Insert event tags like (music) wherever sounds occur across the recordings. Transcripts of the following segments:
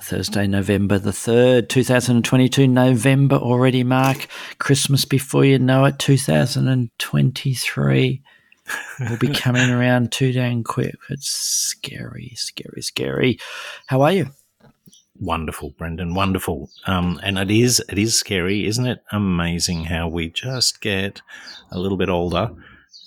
Thursday, November the 3rd, 2022. November already, Mark. Christmas before you know it, 2023 will be coming around too dang quick. It's scary, scary, scary. How are you? Wonderful, Brendan. Wonderful. Um, and it is, it is scary, isn't it? Amazing how we just get a little bit older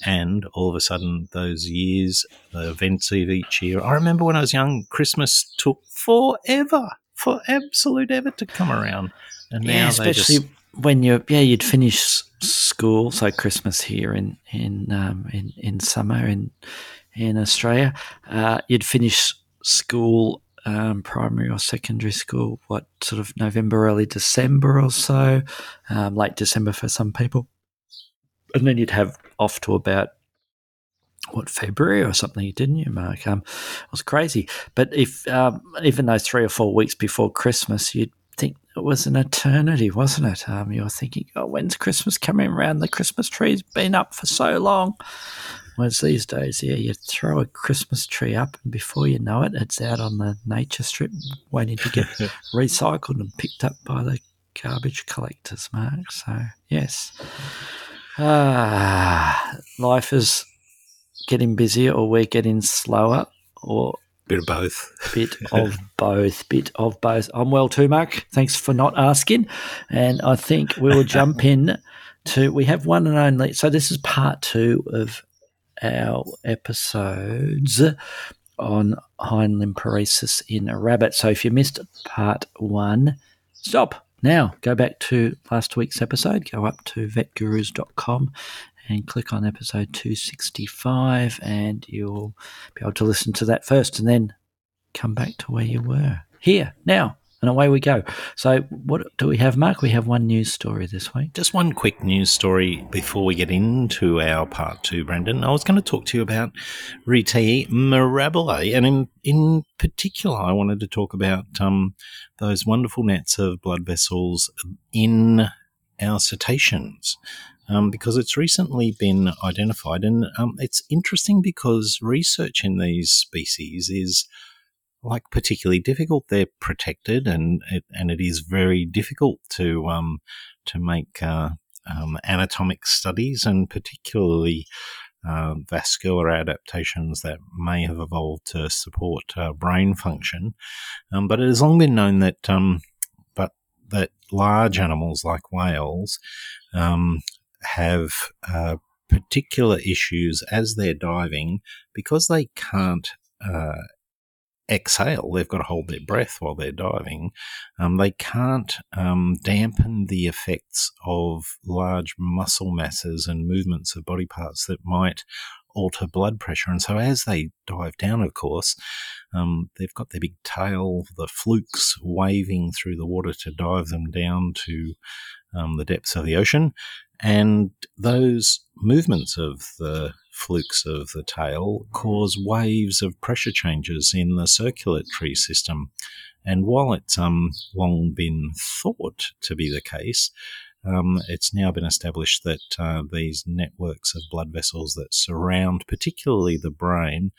and all of a sudden those years, the events of each year. I remember when I was young, Christmas took forever, for absolute ever to come around, and now yeah, especially just, when you're yeah you'd finish school, so Christmas here in in um, in in summer in in Australia, uh, you'd finish school. Um, primary or secondary school, what sort of November, early December or so, um, late December for some people and then you'd have off to about what February or something, didn't you, Mark? Um, it was crazy. But if um, even those three or four weeks before Christmas, you'd think it was an eternity, wasn't it? Um, you were thinking, oh, when's Christmas coming around? The Christmas tree's been up for so long. Whereas these days, yeah, you throw a Christmas tree up, and before you know it, it's out on the nature strip waiting to get (laughs) recycled and picked up by the garbage collectors, Mark. So, yes. Ah, life is getting busier, or we're getting slower, or bit of both. Bit (laughs) of both. Bit of both. I'm well too, Mark. Thanks for not asking. And I think we will jump in to. We have one and only. So this is part two of our episodes on hind limb paresis in a rabbit. So if you missed part one, stop now, go back to last week's episode, go up to vetgurus.com and click on episode 265, and you'll be able to listen to that first and then come back to where you were. Here, now, and away we go. So, what do we have, Mark? We have one news story this week. Just one quick news story before we get into our part two, Brendan. I was going to talk to you about rete mirabile, and in, in particular, I wanted to talk about um, those wonderful nets of blood vessels in our cetaceans. Um, because it's recently been identified, and um, it's interesting because research in these species is like particularly difficult. They're protected, and it, and it is very difficult to um, to make uh, um, anatomic studies, and particularly uh, vascular adaptations that may have evolved to support uh, brain function. Um, but it has long been known that, um, but that large animals like whales um, have uh, particular issues as they're diving because they can't uh, exhale. They've got to hold their breath while they're diving. Um, they can't um, dampen the effects of large muscle masses and movements of body parts that might alter blood pressure. And so as they dive down, of course, um, they've got their big tail, the flukes waving through the water to dive them down to um, the depths of the ocean. And those movements of the flukes of the tail cause waves of pressure changes in the circulatory system. And while it's um, long been thought to be the case, um, it's now been established that uh, these networks of blood vessels that surround particularly the brain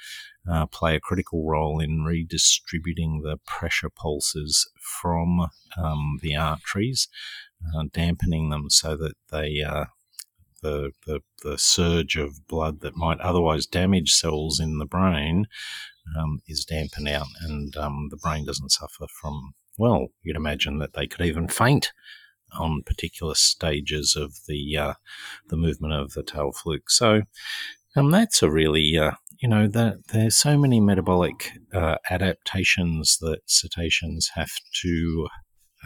uh, play a critical role in redistributing the pressure pulses from um, the arteries, uh, dampening them so that they uh, the, the, the surge of blood that might otherwise damage cells in the brain um, is dampened out, and um, the brain doesn't suffer from. Well, you'd imagine that they could even faint on particular stages of the uh, the movement of the tail fluke. So, um, that's a really uh, you know that there's so many metabolic uh, adaptations that cetaceans have to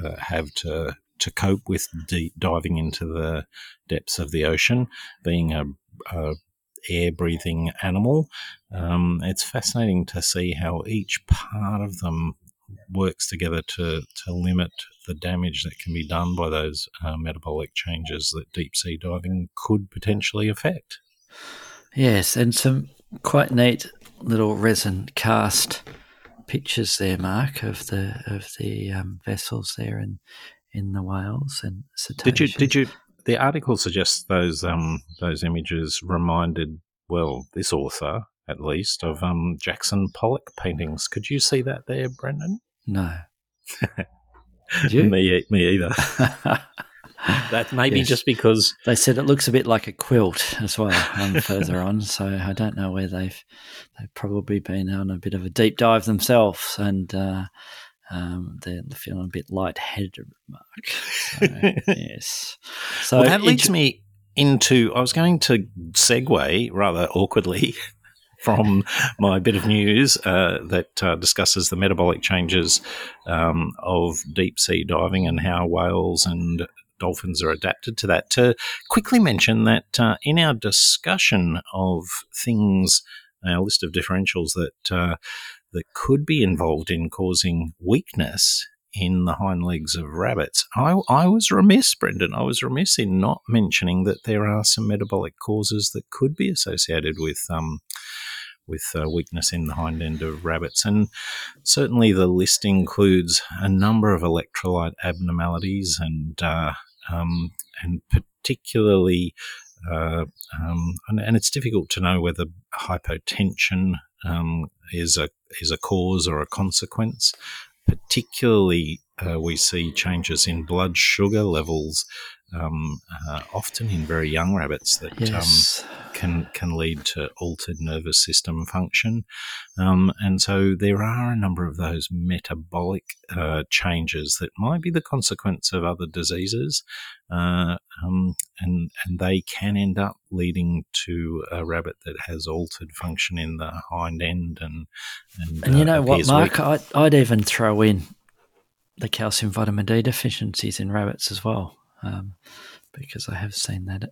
uh, have to to cope with deep diving into the depths of the ocean, being a, a air breathing animal. Um, it's fascinating to see how each part of them works together to, to limit the damage that can be done by those uh, metabolic changes that deep sea diving could potentially affect. Yes, and some quite neat little resin cast pictures there, Mark, of the of the um, vessels there in in the whales and cetaceans. Did you did you the article suggests those um those images reminded well this author at least of um Jackson Pollock paintings. Could you see that there, Brendan? No. (laughs) me me either. (laughs) that maybe yes. just because they said it looks a bit like a quilt as well um, further on. So I don't know where they've they've probably been on a bit of a deep dive themselves, and uh, um, they're feeling a bit lightheaded. Mark, so, (laughs) yes. So well, that leads me into. I was going to segue rather awkwardly (laughs) from my bit of news uh, that uh, discusses the metabolic changes um, of deep sea diving and how whales and dolphins are adapted to that. To quickly mention that uh, in our discussion of things, our list of differentials that uh, that could be involved in causing weakness in the hind legs of rabbits. I, I, was remiss, Brendan. I was remiss in not mentioning that there are some metabolic causes that could be associated with um, with uh, weakness in the hind end of rabbits. And certainly the list includes a number of electrolyte abnormalities and uh, um, and particularly, uh, um, and, and, it's difficult to know whether hypotension um, is a is a cause or a consequence. Particularly, uh, we see changes in blood sugar levels um, uh, often in very young rabbits that um, yes. um, can can lead to altered nervous system function, um, and so there are a number of those metabolic uh, changes that might be the consequence of other diseases, uh, um, and and they can end up leading to a rabbit that has altered function in the hind end, and and, and you uh, know what, Mark, I'd, I'd even throw in the calcium vitamin D deficiencies in rabbits as well um, because I have seen that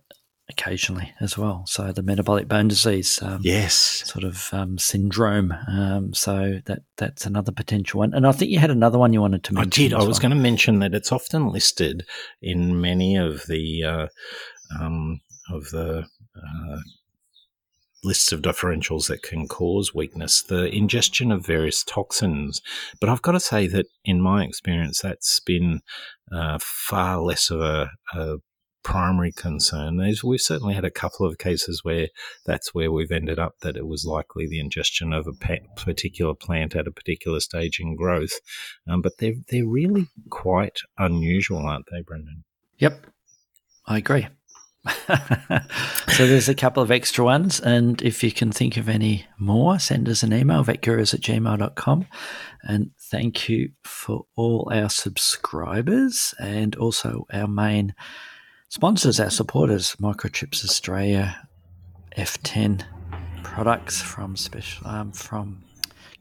occasionally as well. So the metabolic bone disease, um, yes, sort of um, syndrome. Um, so that that's another potential one. And I think you had another one you wanted to mention. I did. I was well. going to mention that it's often listed in many of the uh, um, of the uh, lists of differentials that can cause weakness, the ingestion of various toxins. But I've got to say that in my experience, that's been uh, far less of a, a primary concern. There's, we've certainly had a couple of cases where that's where we've ended up that it was likely the ingestion of a particular plant at a particular stage in growth. Um, but they're, they're really quite unusual, aren't they, Brendan? Yep, I agree. (laughs) so there's a couple of extra ones. And if you can think of any more, send us an email, vetgurus at gmail.com. And thank you for all our subscribers and also our main sponsors, our supporters, Microchips Australia, F10 products from special um, from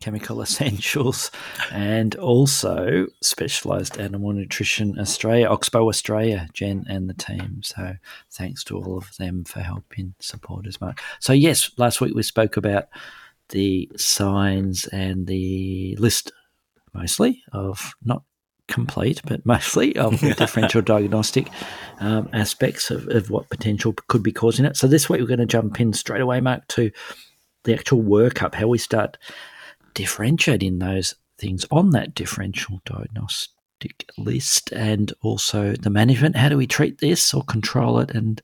Chemical (laughs) Essentials, and also Specialised Animal Nutrition Australia, Oxbow Australia, Jen and the team. So thanks to all of them for helping support us, Mark. So, yes, last week we spoke about the signs and the list mostly of not complete, but mostly of (laughs) differential diagnostic um, aspects of, of what potential could be causing it. So this week we're going to jump in straight away, Mark, to the actual workup, how we start differentiating those things on that differential diagnostic list and also the management. How do we treat this or control it? And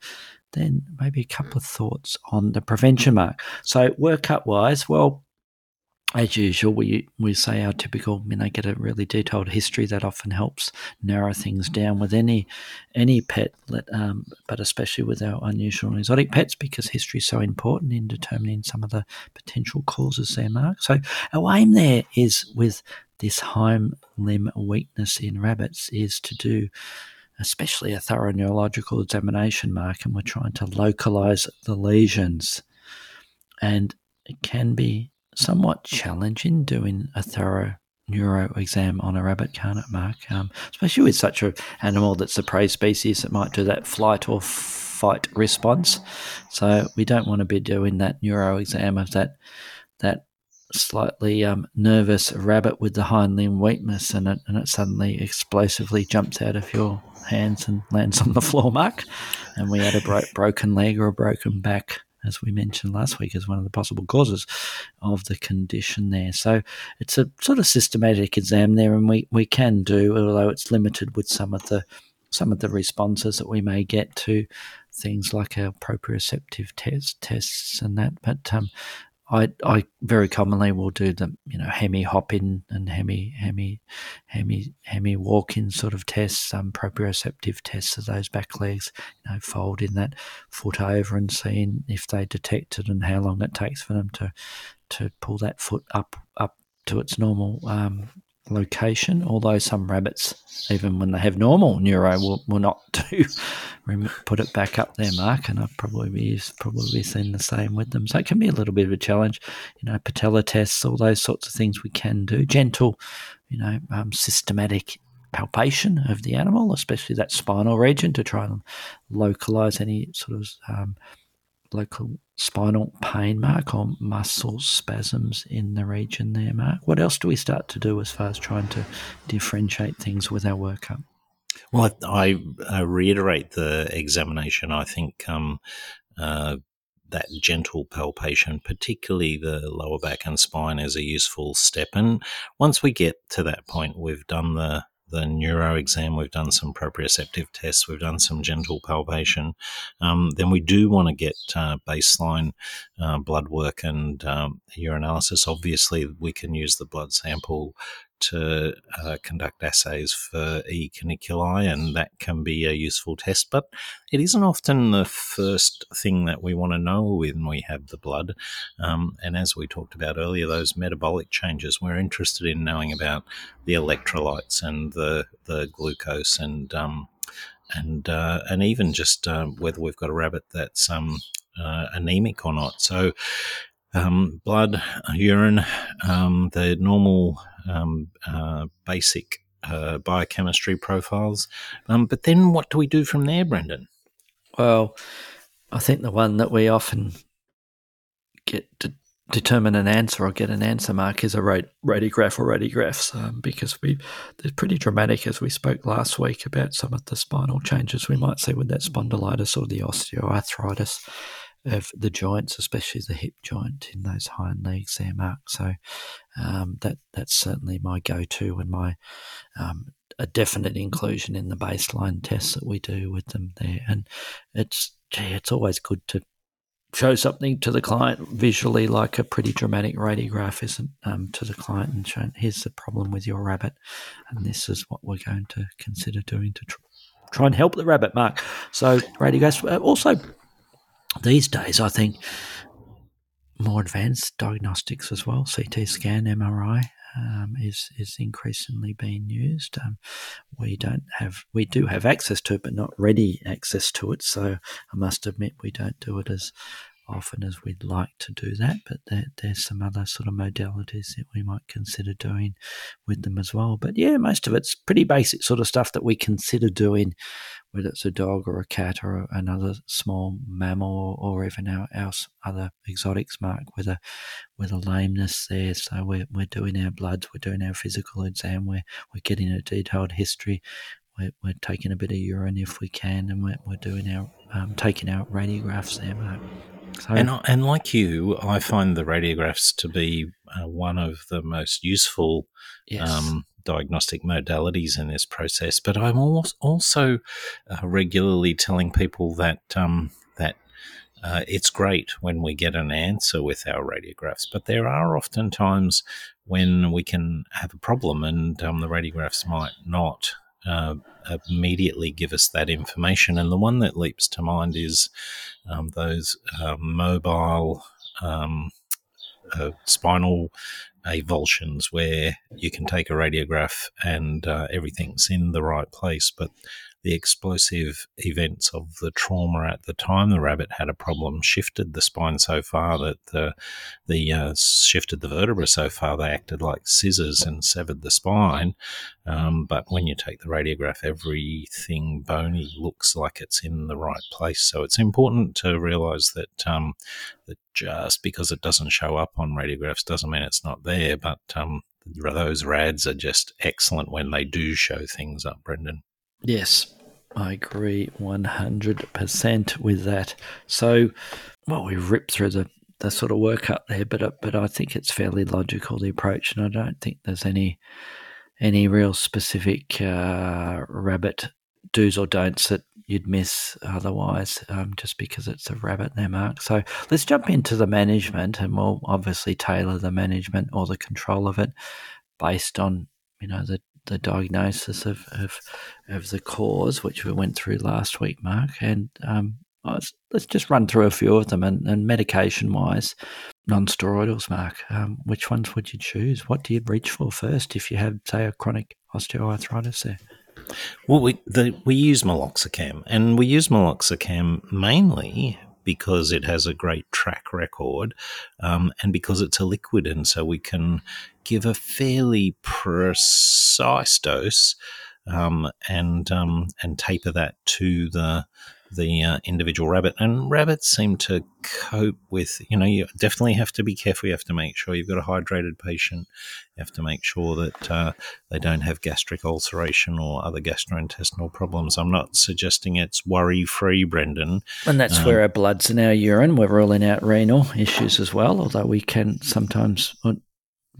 then maybe a couple of thoughts on the prevention mark. So, workup wise, well, as usual, we we say our typical, you know, get a really detailed history that often helps narrow things down with any any pet, um, but especially with our unusual and exotic pets because history is so important in determining some of the potential causes there, Mark. So our aim there is with this hind limb weakness in rabbits is to do especially a thorough neurological examination, Mark, and we're trying to localize the lesions. And it can be somewhat challenging doing a thorough neuro exam on a rabbit, can't it, Mark? Um, especially with such an animal that's a prey species that might do that flight or fight response. So we don't want to be doing that neuro exam of that that slightly um, nervous rabbit with the hind limb weakness, and it, and it suddenly explosively jumps out of your hands and lands on the floor, Mark. And we had a bro- broken leg or a broken back, as we mentioned last week, as one of the possible causes of the condition there. So it's a sort of systematic exam there, and we, we can do, although it's limited with some of the some of the responses that we may get to things like our proprioceptive test tests and that. But um, I, I very commonly will do the you know hemi hop in and hemi hemi hemi hemi walk in sort of tests, um, proprioceptive tests of those back legs, you know, folding that foot over and seeing if they detect it and how long it takes for them to to pull that foot up up to its normal um, location, although some rabbits, even when they have normal neuro, will, will not (laughs) do put it back up there, Mark. And I've probably probably seen the same with them. So it can be a little bit of a challenge. You know, patella tests, all those sorts of things we can do. Gentle, you know, um, systematic palpation of the animal, especially that spinal region, to try and localize any sort of um, local spinal pain, Mark, or muscle spasms in the region there, Mark? What else do we start to do as far as trying to differentiate things with our workup? Well, I, I reiterate the examination. I think um, uh, that gentle palpation, particularly the lower back and spine, is a useful step. And once we get to that point, we've done the the neuro exam, we've done some proprioceptive tests, we've done some gentle palpation, um, then we do want to get uh, baseline uh, blood work and um, urinalysis. Obviously, we can use the blood sample to uh, conduct assays for E. cuniculi, and that can be a useful test. But it isn't often the first thing that we want to know when we have the blood. Um, and as we talked about earlier, those metabolic changes, we're interested in knowing about the electrolytes and the, the glucose and um, and uh, and even just uh, whether we've got a rabbit that's um, uh, anemic or not. So um, blood, urine, um, the normal um, uh, basic uh, biochemistry profiles. Um, but then what do we do from there, Brendan? Well, I think the one that we often get to determine an answer or get an answer mark is a radiograph or radiographs um, because we they're pretty dramatic as we spoke last week about some of the spinal changes we might see with that spondylitis or the osteoarthritis of the joints, especially the hip joint in those hind legs there, Mark. So um, that that's certainly my go-to and my um, a definite inclusion in the baseline tests that we do with them there. And it's gee, it's always good to show something to the client visually, like a pretty dramatic radiograph, isn't um, to the client, and show here's the problem with your rabbit, and this is what we're going to consider doing to tr- try and help the rabbit, Mark. So radiographs uh, also these days, I think more advanced diagnostics as well, CT scan, MRI, um, is is increasingly being used. Um, we don't have we do have access to it, but not ready access to it. So I must admit we don't do it as often as we'd like to do that. But there, there's some other sort of modalities that we might consider doing with them as well. But yeah, most of it's pretty basic sort of stuff that we consider doing whether it's a dog or a cat or another small mammal or, or even our, our other exotics mark with a with a lameness there. So we're, we're doing our bloods, we're doing our physical exam, we're, we're getting a detailed history, we're, we're taking a bit of urine if we can, and we're, we're doing our um, taking out radiographs there, Mark. So, and, and like you, I find the radiographs to be uh, one of the most useful yes. um, diagnostic modalities in this process, but I'm also uh, regularly telling people that um, that uh, it's great when we get an answer with our radiographs, but there are often times when we can have a problem, and um, the radiographs might not. Uh, immediately give us that information, and the one that leaps to mind is um, those uh, mobile um, uh, spinal avulsions where you can take a radiograph and uh, everything's in the right place, but the explosive events of the trauma at the time the rabbit had a problem shifted the spine so far that the the uh, shifted the vertebra so far they acted like scissors and severed the spine. Um, but when you take the radiograph, everything bony looks like it's in the right place. So it's important to realise that um, that just because it doesn't show up on radiographs doesn't mean it's not there. But um, those rads are just excellent when they do show things up, Brendan. Yes, I agree 100% with that. So, well, we've ripped through the, the sort of workup there, but uh, but I think it's fairly logical the approach, and I don't think there's any any real specific uh, rabbit do's or don'ts that you'd miss otherwise, um, just because it's a rabbit there, Mark. So let's jump into the management, and we'll obviously tailor the management or the control of it based on you know the the diagnosis of, of, of the cause, which we went through last week, Mark. And um, let's, let's just run through a few of them. And, and medication wise, non steroidals, Mark, um, which ones would you choose? What do you reach for first if you have, say, a chronic osteoarthritis there? Well, we the, we use meloxicam, and we use meloxicam mainly because it has a great track record um, and because it's a liquid. And so we can give a fairly precise dose um, and um, and taper that to the the uh, individual rabbit. And rabbits seem to cope with, you know, you definitely have to be careful. You have to make sure you've got a hydrated patient. You have to make sure that uh, they don't have gastric ulceration or other gastrointestinal problems. I'm not suggesting it's worry free, Brendan. And that's um, where our blood's in our urine. We're ruling out renal issues as well, although we can sometimes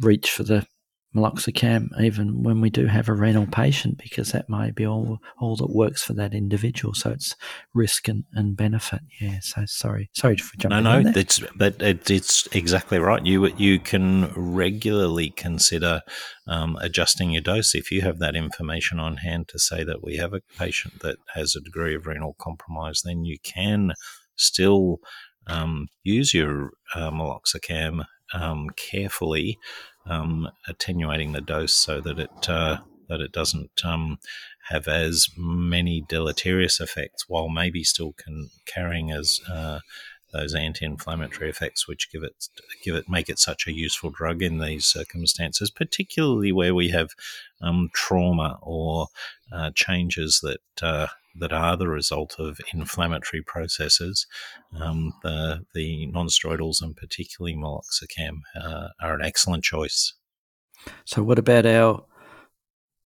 reach for the meloxicam even when we do have a renal patient because that may be all all that works for that individual. So it's risk and, and benefit. Yeah so sorry sorry for jumping no no it's but it, it's exactly right. You you can regularly consider um, adjusting your dose if you have that information on hand to say that we have a patient that has a degree of renal compromise then you can still um, use your uh, meloxicam um, carefully um, attenuating the dose so that it uh, that it doesn't um, have as many deleterious effects, while maybe still can carrying as uh, those anti-inflammatory effects, which give it give it make it such a useful drug in these circumstances, particularly where we have um, trauma or uh, changes that uh, that are the result of inflammatory processes. Um, the the nonsteroidals and particularly meloxicam uh, are an excellent choice. So, what about our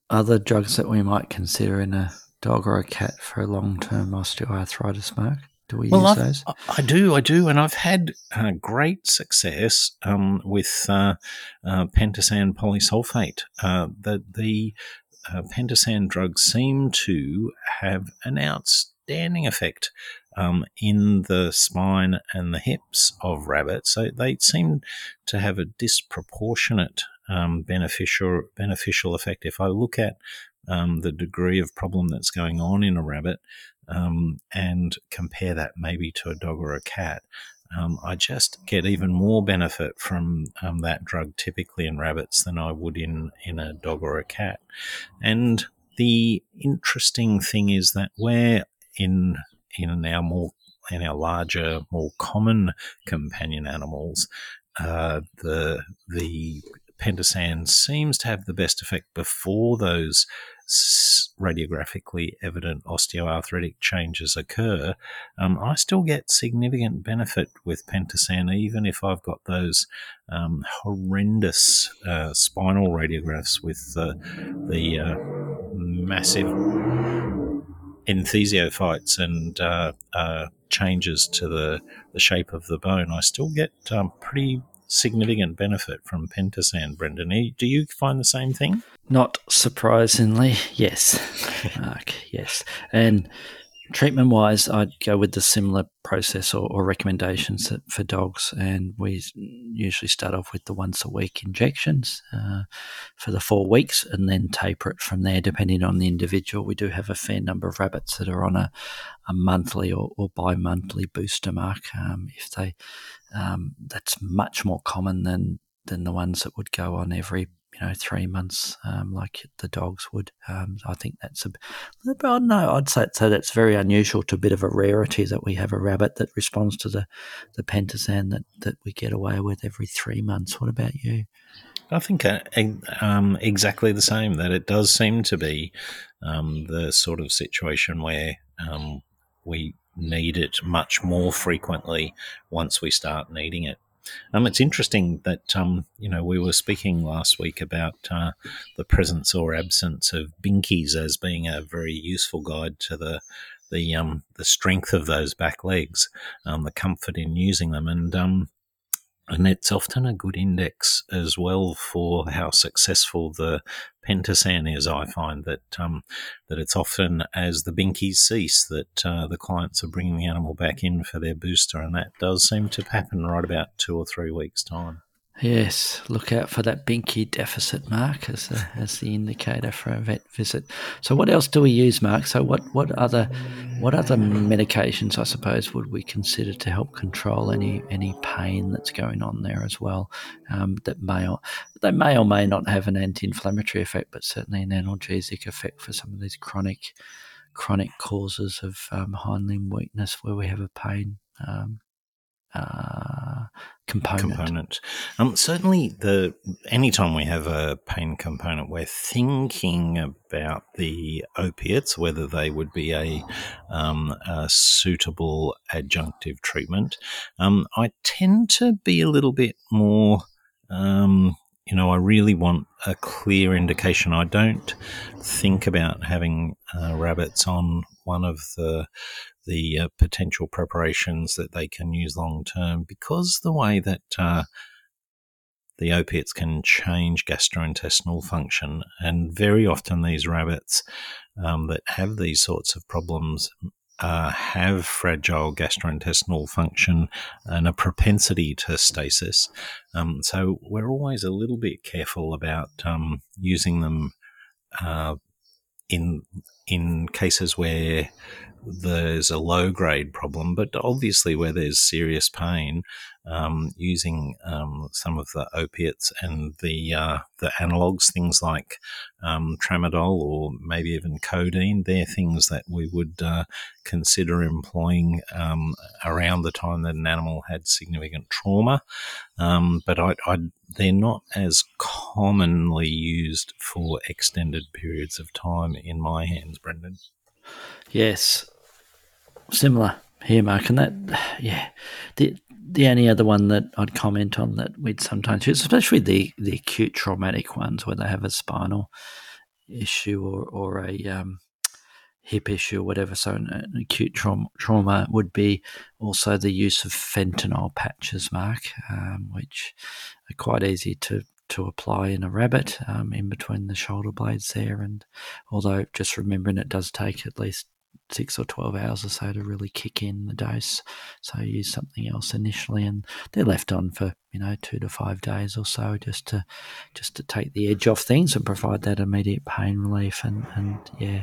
other drugs that we might consider in a dog or a cat for long term osteoarthritis, Mark? Do we well, use I've, those? I do, I do, and I've had uh, great success um, with uh, uh, pentosan polysulfate. Uh, the the uh, pentosan drugs seem to have an outstanding effect um, in the spine and the hips of rabbits. So they seem to have a disproportionate um, beneficial beneficial effect. If I look at um, the degree of problem that's going on in a rabbit um, and compare that maybe to a dog or a cat, um, I just get even more benefit from um, that drug typically in rabbits than I would in, in a dog or a cat. And the interesting thing is that where in in our more in our larger, more common companion animals, uh, the the pentosan seems to have the best effect before those radiographically evident osteoarthritic changes occur, um, I still get significant benefit with pentosan, even if I've got those um, horrendous uh, spinal radiographs with uh, the uh, massive enthesiophytes and uh, uh, changes to the, the shape of the bone. I still get um, pretty significant benefit from pentosan, Brendan. Do you find the same thing? Not surprisingly, yes, (laughs) Mark, yes. And treatment wise, I'd go with the similar process or, or, recommendations for dogs. And we usually start off with the once a week injections uh, for the four weeks and then taper it from there, depending on the individual. We do have a fair number of rabbits that are on a, a monthly or, or bi monthly booster mark. Um, if they, um, that's much more common than than the ones that would go on every you know three months um, like the dogs would. Um, I think that's a but no, I'd say so. That's very unusual to a bit of a rarity that we have a rabbit that responds to the the pentosan that that we get away with every three months. What about you? I think uh, um, exactly the same. That it does seem to be um, the sort of situation where um, we need it much more frequently once we start needing it. Um, it's interesting that um, you know we were speaking last week about uh, the presence or absence of binkies as being a very useful guide to the the um, the strength of those back legs, um, the comfort in using them, and um, and it's often a good index as well for how successful the Pentosan is. I find that um, that it's often as the binkies cease that uh, the clients are bringing the animal back in for their booster, and that does seem to happen right about two or three weeks' time. Yes, look out for that binky deficit, Mark, as the, as the indicator for a vet visit. So, what else do we use, Mark? So, what, what other what other medications, I suppose, would we consider to help control any any pain that's going on there as well? Um, that may or they may or may not have an anti-inflammatory effect, but certainly an analgesic effect for some of these chronic chronic causes of um, hind limb weakness where we have a pain. Um, uh, component. Component. Um, certainly, the anytime we have a pain component, we're thinking about the opiates, whether they would be a, um, a suitable adjunctive treatment. Um, I tend to be a little bit more. Um, you know, I really want a clear indication. I don't think about having uh, rabbits on one of the the uh, potential preparations that they can use long term because the way that uh, the opiates can change gastrointestinal function, and very often these rabbits um, that have these sorts of problems uh, have fragile gastrointestinal function and a propensity to stasis. Um, so we're always a little bit careful about um, using them uh, in in cases where there's a low grade problem, but obviously where there's serious pain, um, using um, some of the opiates and the uh, the analogs, things like um, tramadol or maybe even codeine, they're things that we would uh, consider employing um, around the time that an animal had significant trauma. Um, but I, I, they're not as commonly used for extended periods of time in my hands, Brendan. Yes, similar here, Mark, and that yeah, the the only other one that I'd comment on that we'd sometimes use, especially the the acute traumatic ones where they have a spinal issue or or a um, hip issue or whatever. So an, acute trauma, trauma would be also the use of fentanyl patches, Mark, um, which are quite easy to to apply in a rabbit um, in between the shoulder blades there. And although just remembering it does take at least six or 12 hours or so to really kick in the dose. So use something else initially and they're left on for, you know, two to five days or so just to, just to take the edge off things and provide that immediate pain relief. And, and yeah,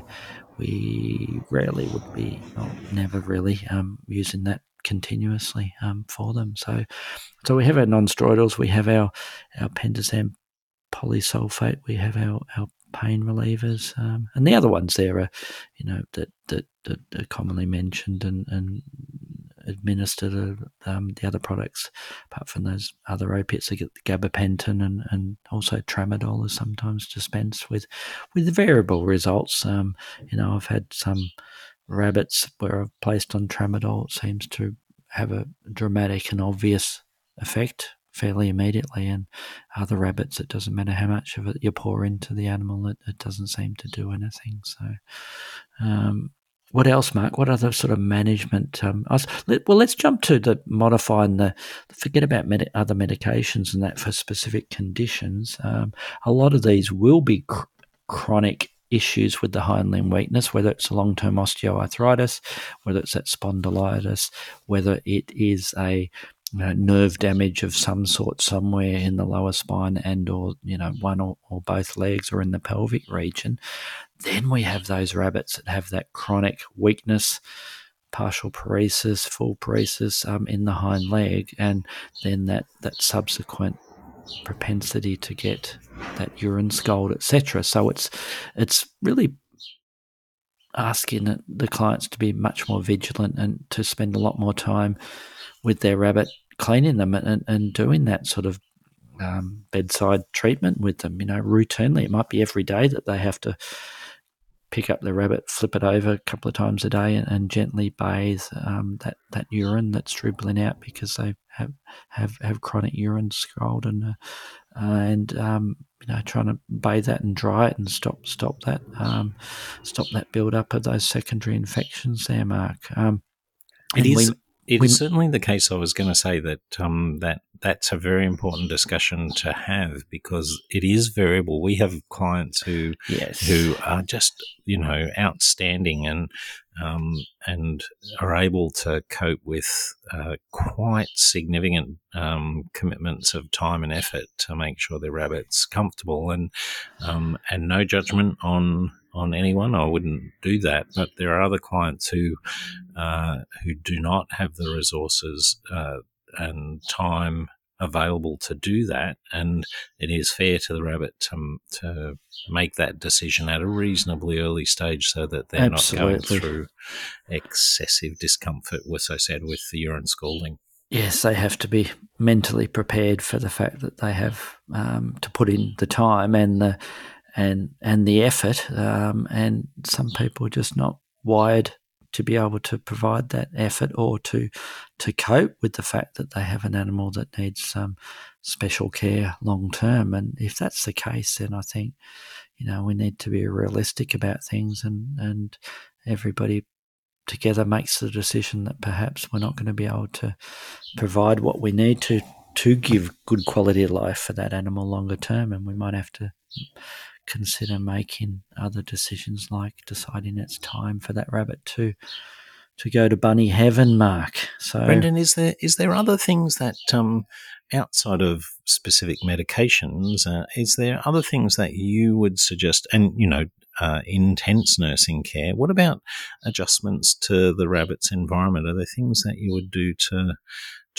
we rarely would be, well, never really, um, using that continuously, um, for them. So, so we have our non-steroidals, we have our, our pentosan polysulfate, we have our, our pain relievers, um, and the other ones there are, you know, that that, that are commonly mentioned and, and administered. Um, the other products, apart from those other opiates, they get gabapentin and, and also tramadol is sometimes dispensed with, with variable results. Um, you know, I've had some rabbits where placed on tramadol. Seems to have a dramatic and obvious effect fairly immediately. And other rabbits, it doesn't matter how much of it you pour into the animal, it, it doesn't seem to do anything. So, um, what else, Mark? What other sort of management? Um, well, let's jump to the modifying the. Forget about med- other medications and that for specific conditions. Um, a lot of these will be cr- chronic issues with the hind limb weakness, whether it's a long term osteoarthritis, whether it's that spondylitis, whether it is a you know, nerve damage of some sort somewhere in the lower spine and or you know one or, or both legs or in the pelvic region then we have those rabbits that have that chronic weakness partial paresis full paresis um, in the hind leg and then that that subsequent propensity to get that urine scald, etc. So it's it's really asking the clients to be much more vigilant and to spend a lot more time with their rabbit, cleaning them and, and doing that sort of um, bedside treatment with them. You know, routinely. It might be every day that they have to pick up the rabbit, flip it over a couple of times a day, and, and gently bathe um, that that urine that's dribbling out because they have have, have chronic urine scald and uh, and um, you know trying to bathe that and dry it and stop stop that um, stop that build up of those secondary infections there, Mark. Um, it is. We, it we, certainly the case. I was going to say that um, that that's a very important discussion to have because it is variable. We have clients who yes. who are just you know outstanding and um, and are able to cope with uh, quite significant um, commitments of time and effort to make sure their rabbits comfortable and um, and no judgment on on anyone. I wouldn't do that. But there are other clients who uh, who do not have the resources uh, and time available to do that, and it is fair to the rabbit to, to make that decision at a reasonably early stage so that they're Absolutely. not going through excessive discomfort associated with the urine scalding. Yes, they have to be mentally prepared for the fact that they have um, to put in the time and the and and the effort. Um, and some people are just not wired to be able to provide that effort or to to cope with the fact that they have an animal that needs some special care long term. And if that's the case, then I think you know we need to be realistic about things, and and everybody together makes the decision that perhaps we're not going to be able to provide what we need to to give good quality of life for that animal longer term, and we might have to consider making other decisions like deciding it's time for that rabbit to to go to bunny heaven mark. So brendan is there is there other things that um, outside of specific medications uh, is there other things that you would suggest and you know uh, intense nursing care? What about adjustments to the rabbit's environment? Are there things that you would do to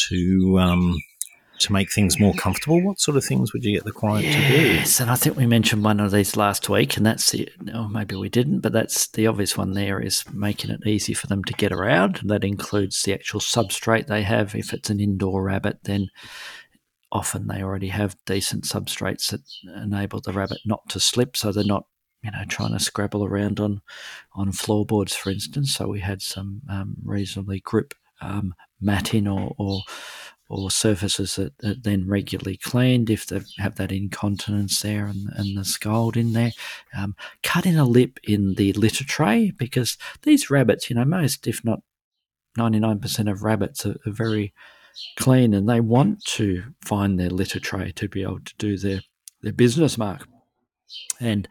to um, to make things more comfortable? What sort of things would you get the client yes, to do? Yes, and I think we mentioned one of these last week, and that's the, or maybe we didn't, but that's the obvious one there is making it easy for them to get around. And that includes the actual substrate they have. If it's an indoor rabbit, then often they already have decent substrates that enable the rabbit not to slip, so they're not you know, trying to scrabble around on on floorboards, for instance. So we had some um, reasonably grip um, matting or, or or surfaces that, are then regularly cleaned if they have that incontinence there and, and the scald in there. Um, cut in a lip in the litter tray because these rabbits, you know, most, if not 99% of rabbits are, are very clean and they want to find their litter tray to be able to do their, their business mark. And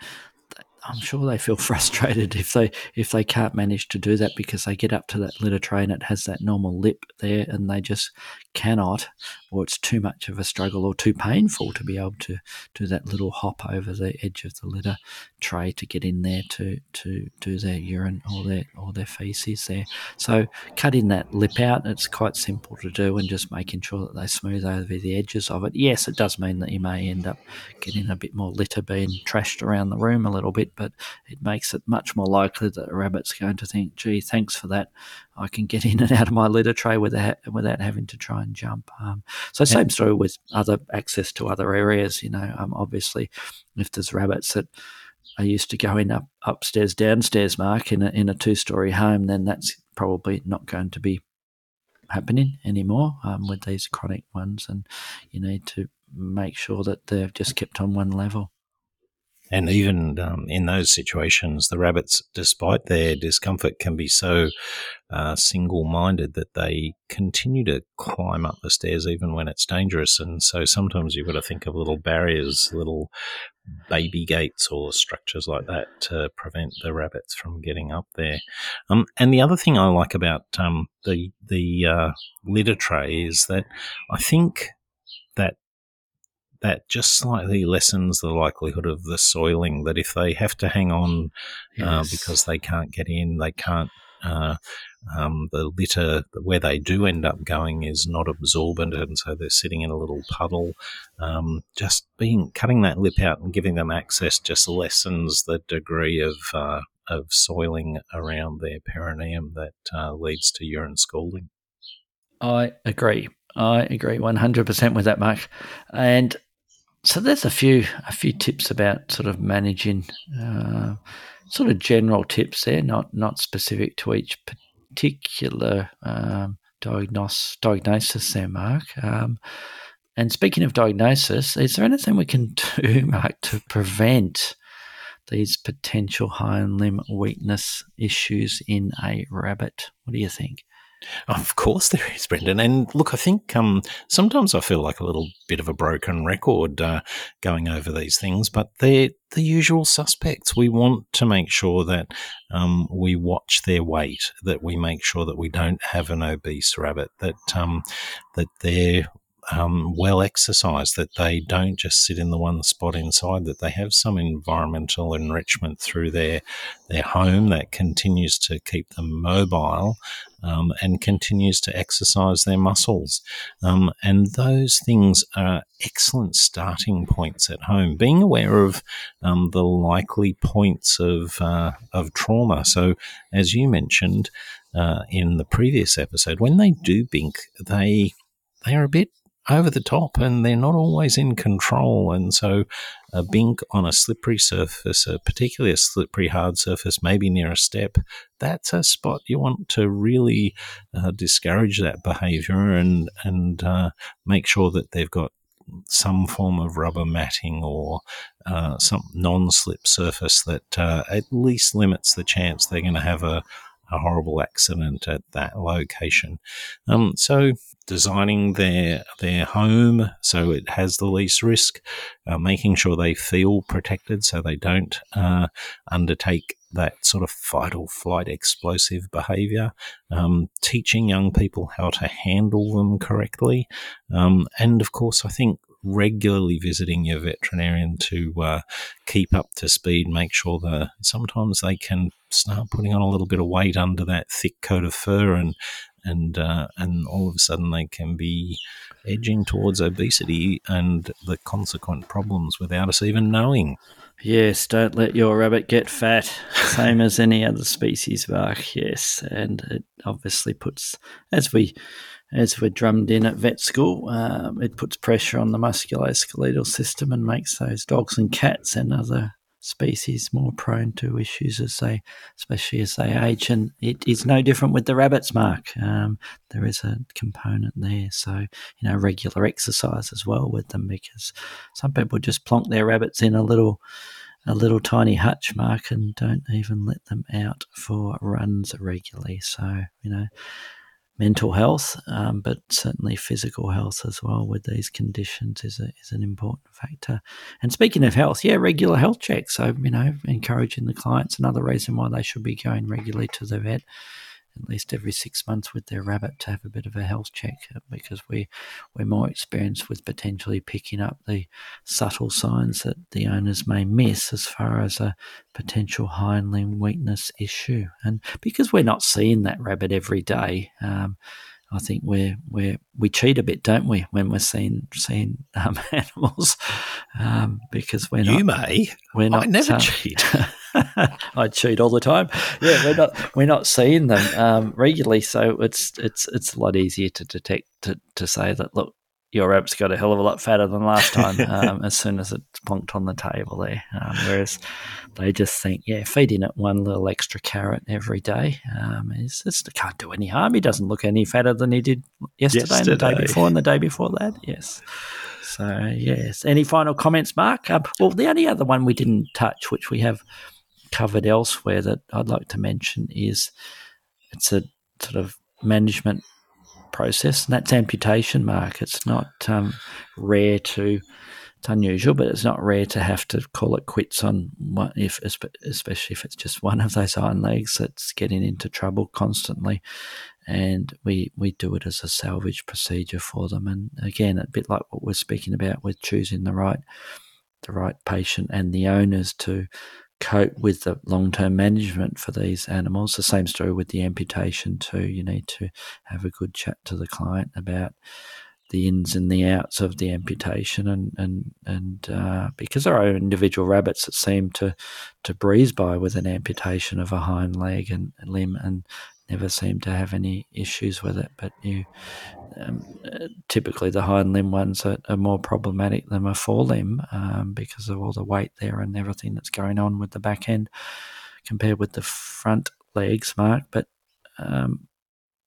I'm sure they feel (laughs) frustrated if they if they can't manage to do that because they get up to that litter tray and it has that normal lip there and they just cannot or it's too much of a struggle or too painful to be able to do that little hop over the edge of the litter tray to get in there to to do their urine or their or their feces there. So cutting that lip out, it's quite simple to do and just making sure that they smooth over the edges of it. Yes, it does mean that you may end up getting a bit more litter being trashed around the room a little bit, but it makes it much more likely that a rabbit's going to think, gee, thanks for that. I can get in and (laughs) out of my litter tray without without having to try and jump. Um, so same story with other access to other areas. You know, um, obviously, if there's rabbits that are used to going up upstairs, downstairs, Mark, in a, in a two story home, then that's probably not going to be happening anymore um, with these chronic ones, and you need to make sure that they're just kept on one level. And even um, in those situations, the rabbits, despite their discomfort, can be so uh, single minded that they continue to climb up the stairs even when it's dangerous. And so sometimes you've got to think of little barriers, little baby gates or structures like that to prevent the rabbits from getting up there. Um, and the other thing I like about um, the, the uh, litter tray is that I think that that just slightly lessens the likelihood of the soiling. That if they have to hang on uh, yes. uh, because they can't get in, they can't uh, um, the litter where they do end up going is not absorbent, and so they're sitting in a little puddle. Um, just being cutting that lip out and giving them access just lessens the degree of uh, of soiling around their perineum that uh, leads to urine scalding. I agree. I agree 100% with that, Mark. And so there's a few a few tips about sort of managing, uh, sort of general tips there, not not specific to each particular um, diagnos- diagnosis there, Mark. Um, and speaking of diagnosis, is there anything we can (laughs) do, Mark, to prevent these potential hind limb weakness issues in a rabbit? What do you think? Of course there is, Brendan. And look, I think um, sometimes I feel like a little bit of a broken record uh, going over these things, but they're the usual suspects. We want to make sure that um, we watch their weight, that we make sure that we don't have an obese rabbit, that um, that they're um, well exercised, that they don't just sit in the one spot inside, that they have some environmental enrichment through their their home that continues to keep them mobile um, and continues to exercise their muscles. Um, and those things are excellent starting points at home. Being aware of um, the likely points of uh, of trauma. So, as you mentioned uh, in the previous episode, when they do bink, they they are a bit over the top and they're not always in control. And so a bink on a slippery surface, a particularly a slippery hard surface, maybe near a step, that's a spot you want to really uh, discourage that behavior and, and uh, make sure that they've got some form of rubber matting or uh, some non-slip surface that uh, at least limits the chance they're going to have a, a horrible accident at that location. Um, so designing their their home so it has the least risk, uh, making sure they feel protected so they don't uh, undertake that sort of fight or flight explosive behavior, um, teaching young people how to handle them correctly, um, and of course, I think regularly visiting your veterinarian to uh, keep up to speed, make sure that sometimes they can start putting on a little bit of weight under that thick coat of fur and and uh, and all of a sudden they can be edging towards obesity and the consequent problems without us even knowing. Yes, don't let your rabbit get fat, same as any other species, Mark. Yes, and it obviously puts, as we as we're drummed in at vet school, um, it puts pressure on the musculoskeletal system and makes those dogs and cats and other species more prone to issues as they, especially as they age. And it is no different with the rabbits, Mark. Um, there is a component there. So, you know, regular exercise as well with them because some people just plonk their rabbits in a little a little tiny hutch mark and don't even let them out for runs regularly. So, you know, mental health, um, but certainly physical health as well with these conditions is, a, is an important factor. And speaking of health, yeah, regular health checks. So, you know, encouraging the clients, another reason why they should be going regularly to the vet at least every six months with their rabbit to have a bit of a health check because we we're more experienced with potentially picking up the subtle signs that the owners may miss as far as a potential hind limb weakness issue. And because we're not seeing that rabbit every day, um, I think we we we cheat a bit, don't we, when we're seeing seeing um, (laughs) animals, um, because we're not. You may. We're not. I never um, cheat. (laughs) (laughs) I cheat all the time. Yeah, we're not we're not seeing them um, regularly, so it's it's it's a lot easier to detect to to say that look, your rabbit's got a hell of a lot fatter than last time (laughs) um, as soon as it's plonked on the table there. Um, whereas they just think, yeah, feeding it one little extra carrot every day um, is it can't do any harm. He doesn't look any fatter than he did yesterday, yesterday. and the day before and the day before that. Yes. So yes. Any final comments, Mark? Um, well, the only other one we didn't touch, which we have covered elsewhere, that I'd like to mention is it's a sort of management process, and that's amputation, Mark. It's not um, rare to, it's unusual, but it's not rare to have to call it quits on what if, especially if it's just (laughs) one of those iron legs that's getting into trouble constantly. And we, we do it as a salvage procedure for them. And again, a bit like what we're speaking about with choosing the right the right patient and the owners to cope with the long term management for these animals. The same story with the amputation too. You need to have a good chat to the client about the ins and the outs of the amputation, and and and uh, because there are individual rabbits that seem to to breeze by with an amputation of a hind leg and, and limb, and never seem to have any issues with it. But you um, typically the hind limb ones are, are, more problematic than a forelimb um, because of all the weight there and everything that's going on with the back end compared with the front legs, Mark. But um,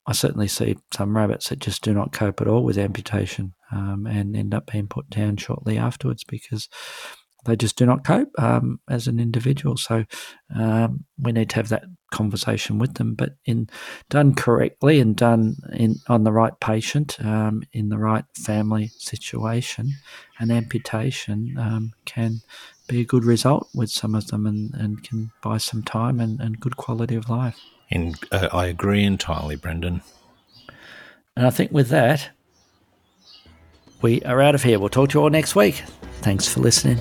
I certainly see some rabbits that just do not cope at all with amputation um, and end up being put down shortly afterwards because they just do not cope um, as an individual. So um, we need to have that conversation with them, but in done correctly and done in on the right patient um, in the right family situation, an amputation um, can be a good result with some of them and, and can buy some time and, and good quality of life. And uh, I agree entirely, Brendan. And I think with that, we are out of here. We'll talk to you all next week. Thanks for listening.